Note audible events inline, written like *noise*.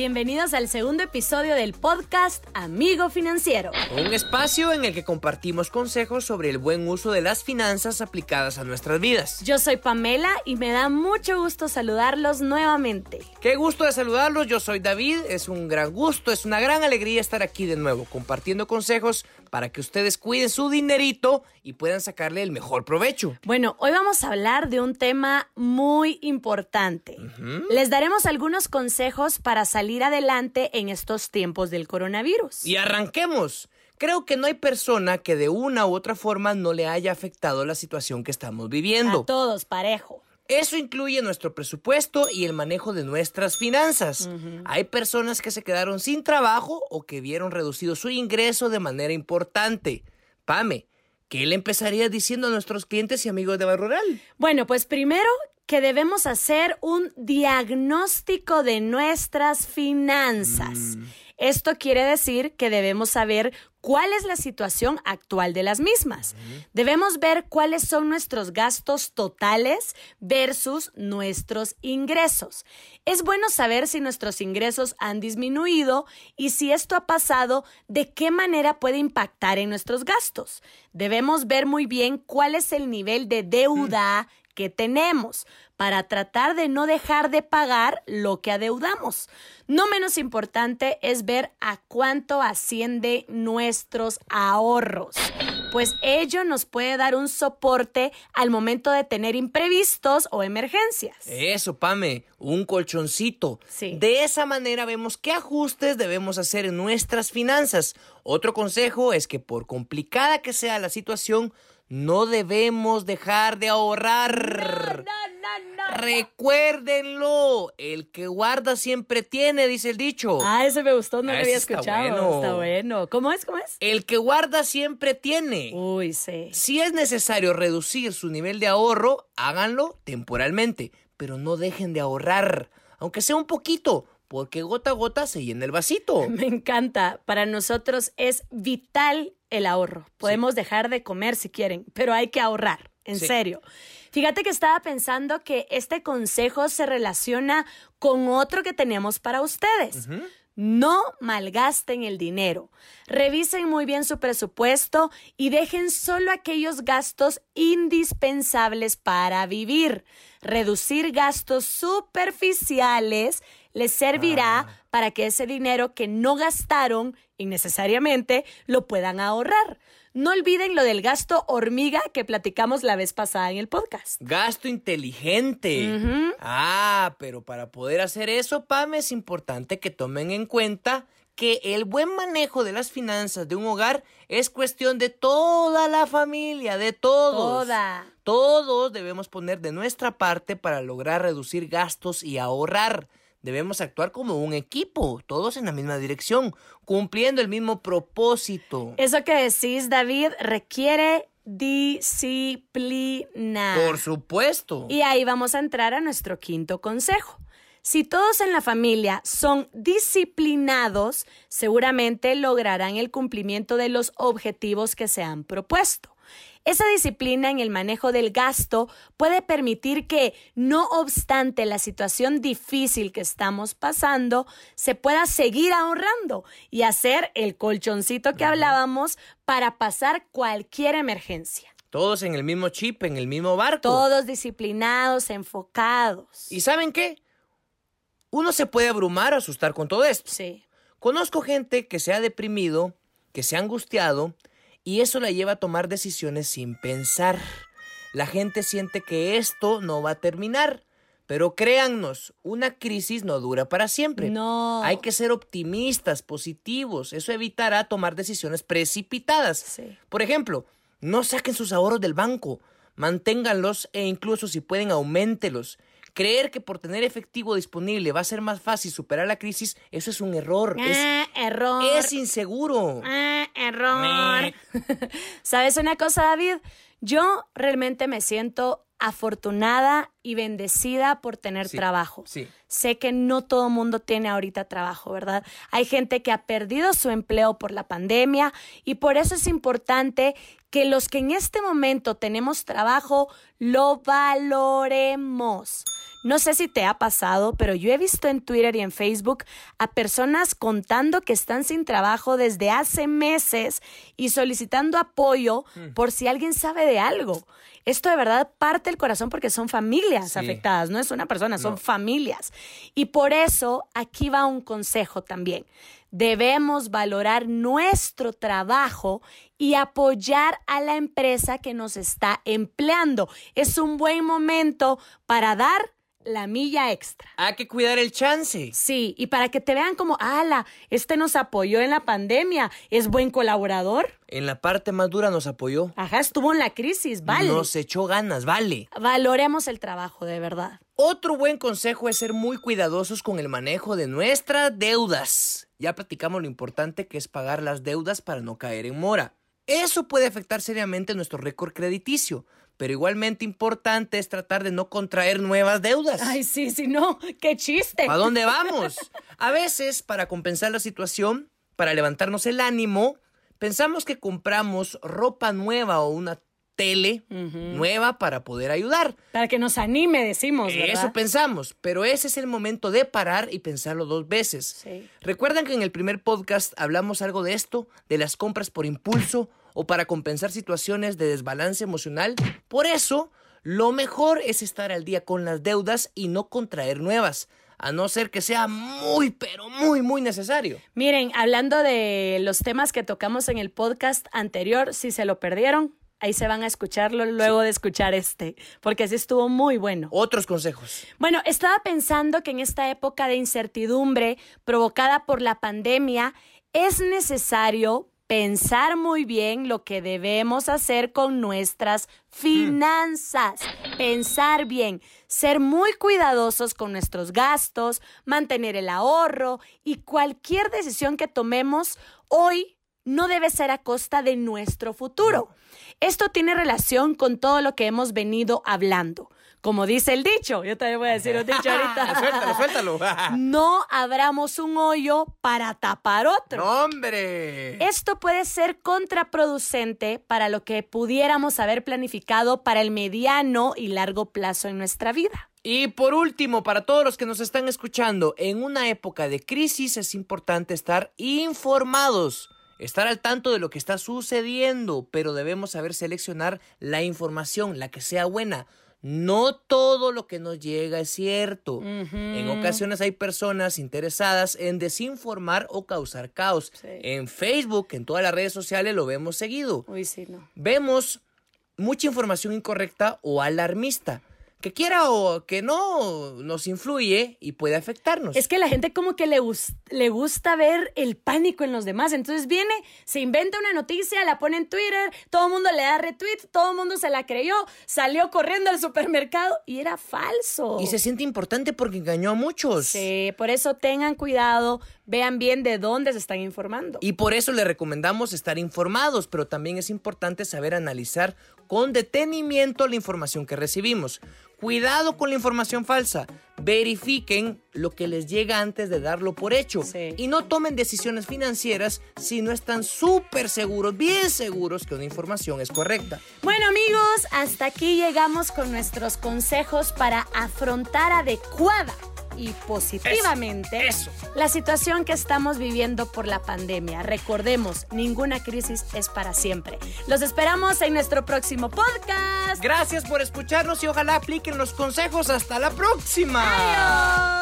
bienvenidos al segundo episodio del podcast Amigo Financiero. Un espacio en el que compartimos consejos sobre el buen uso de las finanzas aplicadas a nuestras vidas. Yo soy Pamela y me da mucho gusto saludarlos nuevamente. Qué gusto de saludarlos, yo soy David, es un gran gusto, es una gran alegría estar aquí de nuevo compartiendo consejos para que ustedes cuiden su dinerito y puedan sacarle el mejor provecho. Bueno, hoy vamos a hablar de un tema muy importante. Les daremos algunos consejos para salir adelante en estos tiempos del coronavirus. Y arranquemos. Creo que no hay persona que de una u otra forma no le haya afectado la situación que estamos viviendo. A todos, parejo. Eso incluye nuestro presupuesto y el manejo de nuestras finanzas. Hay personas que se quedaron sin trabajo o que vieron reducido su ingreso de manera importante. Pame, ¿qué le empezaría diciendo a nuestros clientes y amigos de Bar Rural? Bueno, pues primero que debemos hacer un diagnóstico de nuestras finanzas. Esto quiere decir que debemos saber cuál es la situación actual de las mismas. Debemos ver cuáles son nuestros gastos totales versus nuestros ingresos. Es bueno saber si nuestros ingresos han disminuido y si esto ha pasado, de qué manera puede impactar en nuestros gastos. Debemos ver muy bien cuál es el nivel de deuda que tenemos para tratar de no dejar de pagar lo que adeudamos. No menos importante es ver a cuánto asciende nuestros ahorros, pues ello nos puede dar un soporte al momento de tener imprevistos o emergencias. Eso, Pame, un colchoncito. Sí. De esa manera vemos qué ajustes debemos hacer en nuestras finanzas. Otro consejo es que por complicada que sea la situación, no debemos dejar de ahorrar. Recuérdenlo, el que guarda siempre tiene, dice el dicho. Ah, ese me gustó, no Ah, lo había ese está escuchado. bueno. Está bueno. ¿Cómo es? ¿Cómo es? El que guarda siempre tiene. Uy, sí. Si es necesario reducir su nivel de ahorro, háganlo temporalmente, pero no dejen de ahorrar, aunque sea un poquito, porque gota a gota se llena el vasito. *laughs* Me encanta. Para nosotros es vital el ahorro. Podemos dejar de comer si quieren, pero hay que ahorrar. En Sí. serio. Fíjate que estaba pensando que este consejo se relaciona con otro que tenemos para ustedes. No malgasten el dinero. Revisen muy bien su presupuesto y dejen solo aquellos gastos indispensables para vivir. Reducir gastos superficiales les servirá para que ese dinero que no gastaron innecesariamente lo puedan ahorrar. No olviden lo del gasto hormiga que platicamos la vez pasada en el podcast. Gasto inteligente. Ah, pero para poder hacer eso, Pam, es importante que tomen en cuenta que el buen manejo de las finanzas de un hogar es cuestión de toda la familia, de todos. Toda. Todos debemos poner de nuestra parte para lograr reducir gastos y ahorrar. Debemos actuar como un equipo, todos en la misma dirección, cumpliendo el mismo propósito. Eso que decís, David, requiere disciplina. Por supuesto. Y ahí vamos a entrar a nuestro quinto consejo. Si todos en la familia son disciplinados, seguramente lograrán el cumplimiento de los objetivos que se han propuesto. Esa disciplina en el manejo del gasto puede permitir que, no obstante la situación difícil que estamos pasando, se pueda seguir ahorrando y hacer el colchoncito que hablábamos para pasar cualquier emergencia. Todos en el mismo chip, en el mismo barco. Todos disciplinados, enfocados. ¿Y saben qué? Uno se puede abrumar o asustar con todo esto. Sí. Conozco gente que se ha deprimido, que se ha angustiado y eso la lleva a tomar decisiones sin pensar. La gente siente que esto no va a terminar. Pero créannos, una crisis no dura para siempre. No. Hay que ser optimistas, positivos. Eso evitará tomar decisiones precipitadas. Sí. Por ejemplo, no saquen sus ahorros del banco. Manténganlos e incluso si pueden auméntelos. Creer que por tener efectivo disponible va a ser más fácil superar la crisis, eso es un error. Es, Ah, error. es inseguro. Ah, error. *laughs* ¿Sabes una cosa, David? Yo realmente me siento afortunada y bendecida por tener Sí, trabajo. sí. Sé que no todo mundo tiene ahorita trabajo, ¿verdad? Hay gente que ha perdido su empleo por la pandemia y por eso es importante que los que en este momento tenemos trabajo lo valoremos. No sé si te ha pasado, pero yo he visto en Twitter y en Facebook a personas contando que están sin trabajo desde hace meses y solicitando apoyo por si alguien sabe de algo. Esto de verdad parte el corazón porque son familias Sí. afectadas, no es una persona, son No. familias. Y por eso aquí va un consejo también. Debemos valorar nuestro trabajo y apoyar a la empresa que nos está empleando. Es un buen momento para dar la milla extra. Hay que cuidar el chance. Sí, y para que te vean como, ala, este nos apoyó en la pandemia, es buen colaborador. En la parte más dura nos apoyó. Ajá, estuvo en la crisis, vale. Nos echó ganas, vale. Valoremos el trabajo, de verdad. Otro buen consejo es ser muy cuidadosos con el manejo de nuestras deudas. Ya platicamos lo importante que es pagar las deudas para no caer en mora. Eso puede afectar seriamente nuestro récord crediticio, pero igualmente importante es tratar de no contraer nuevas deudas. Ay, sí, sí, no, qué chiste. ¿A dónde vamos? A veces, para compensar la situación, para levantarnos el ánimo, pensamos que compramos ropa nueva o una tele nueva para poder ayudar. Para que nos anime, decimos, ¿verdad? Eso pensamos, pero ese es el momento de parar y pensarlo dos veces. Sí. ¿Recuerdan que en el primer podcast hablamos algo de esto, de las compras por impulso o para compensar situaciones de desbalance emocional? Por eso, lo mejor es estar al día con las deudas y no contraer nuevas, a no ser que sea muy, pero muy, muy necesario. Miren, hablando de los temas que tocamos en el podcast anterior, si se lo perdieron, ahí se van a escucharlo luego de escuchar este, porque sí estuvo muy bueno. Otros consejos. Bueno, estaba pensando que en esta época de incertidumbre provocada por la pandemia es necesario pensar muy bien lo que debemos hacer con nuestras finanzas. Pensar bien, ser muy cuidadosos con nuestros gastos, mantener el ahorro y cualquier decisión que tomemos hoy no debe ser a costa de nuestro futuro. Esto tiene relación con todo lo que hemos venido hablando. Como dice el dicho, yo también voy a decir un dicho ahorita. *laughs* suéltalo, suéltalo. *laughs* No abramos un hoyo para tapar otro. ¡No, hombre! Esto puede ser contraproducente para lo que pudiéramos haber planificado para el mediano y largo plazo en nuestra vida. Y por último, para todos los que nos están escuchando, en una época de crisis es importante estar informados, estar al tanto de lo que está sucediendo, pero debemos saber seleccionar la información, la que sea buena. No todo lo que nos llega es cierto. En ocasiones hay personas interesadas en desinformar o causar caos. Sí. En Facebook, en todas las redes sociales lo vemos seguido Uy, sí, no. vemos mucha información incorrecta o alarmista, que quiera o que no nos influye y puede afectarnos. Es que la gente como que le, le gusta ver el pánico en los demás. Entonces viene, se inventa una noticia, la pone en Twitter, todo el mundo le da retweet, todo el mundo se la creyó, salió corriendo al supermercado y era falso. Y se siente importante porque engañó a muchos. Sí, por eso tengan cuidado, vean bien de dónde se están informando. Y por eso le recomendamos estar informados, pero también es importante saber analizar con detenimiento la información que recibimos. Cuidado con la información falsa. Verifiquen lo que les llega antes de darlo por hecho. Sí. Y no tomen decisiones financieras si no están súper seguros, bien seguros que una información es correcta. Bueno amigos, hasta aquí llegamos con nuestros consejos para afrontar adecuada y positivamente Eso, eso. la situación que estamos viviendo por la pandemia. Recordemos, ninguna crisis es para siempre. Los esperamos en nuestro próximo podcast. Gracias por escucharnos y ojalá apliquen los consejos. Hasta la próxima. Adiós.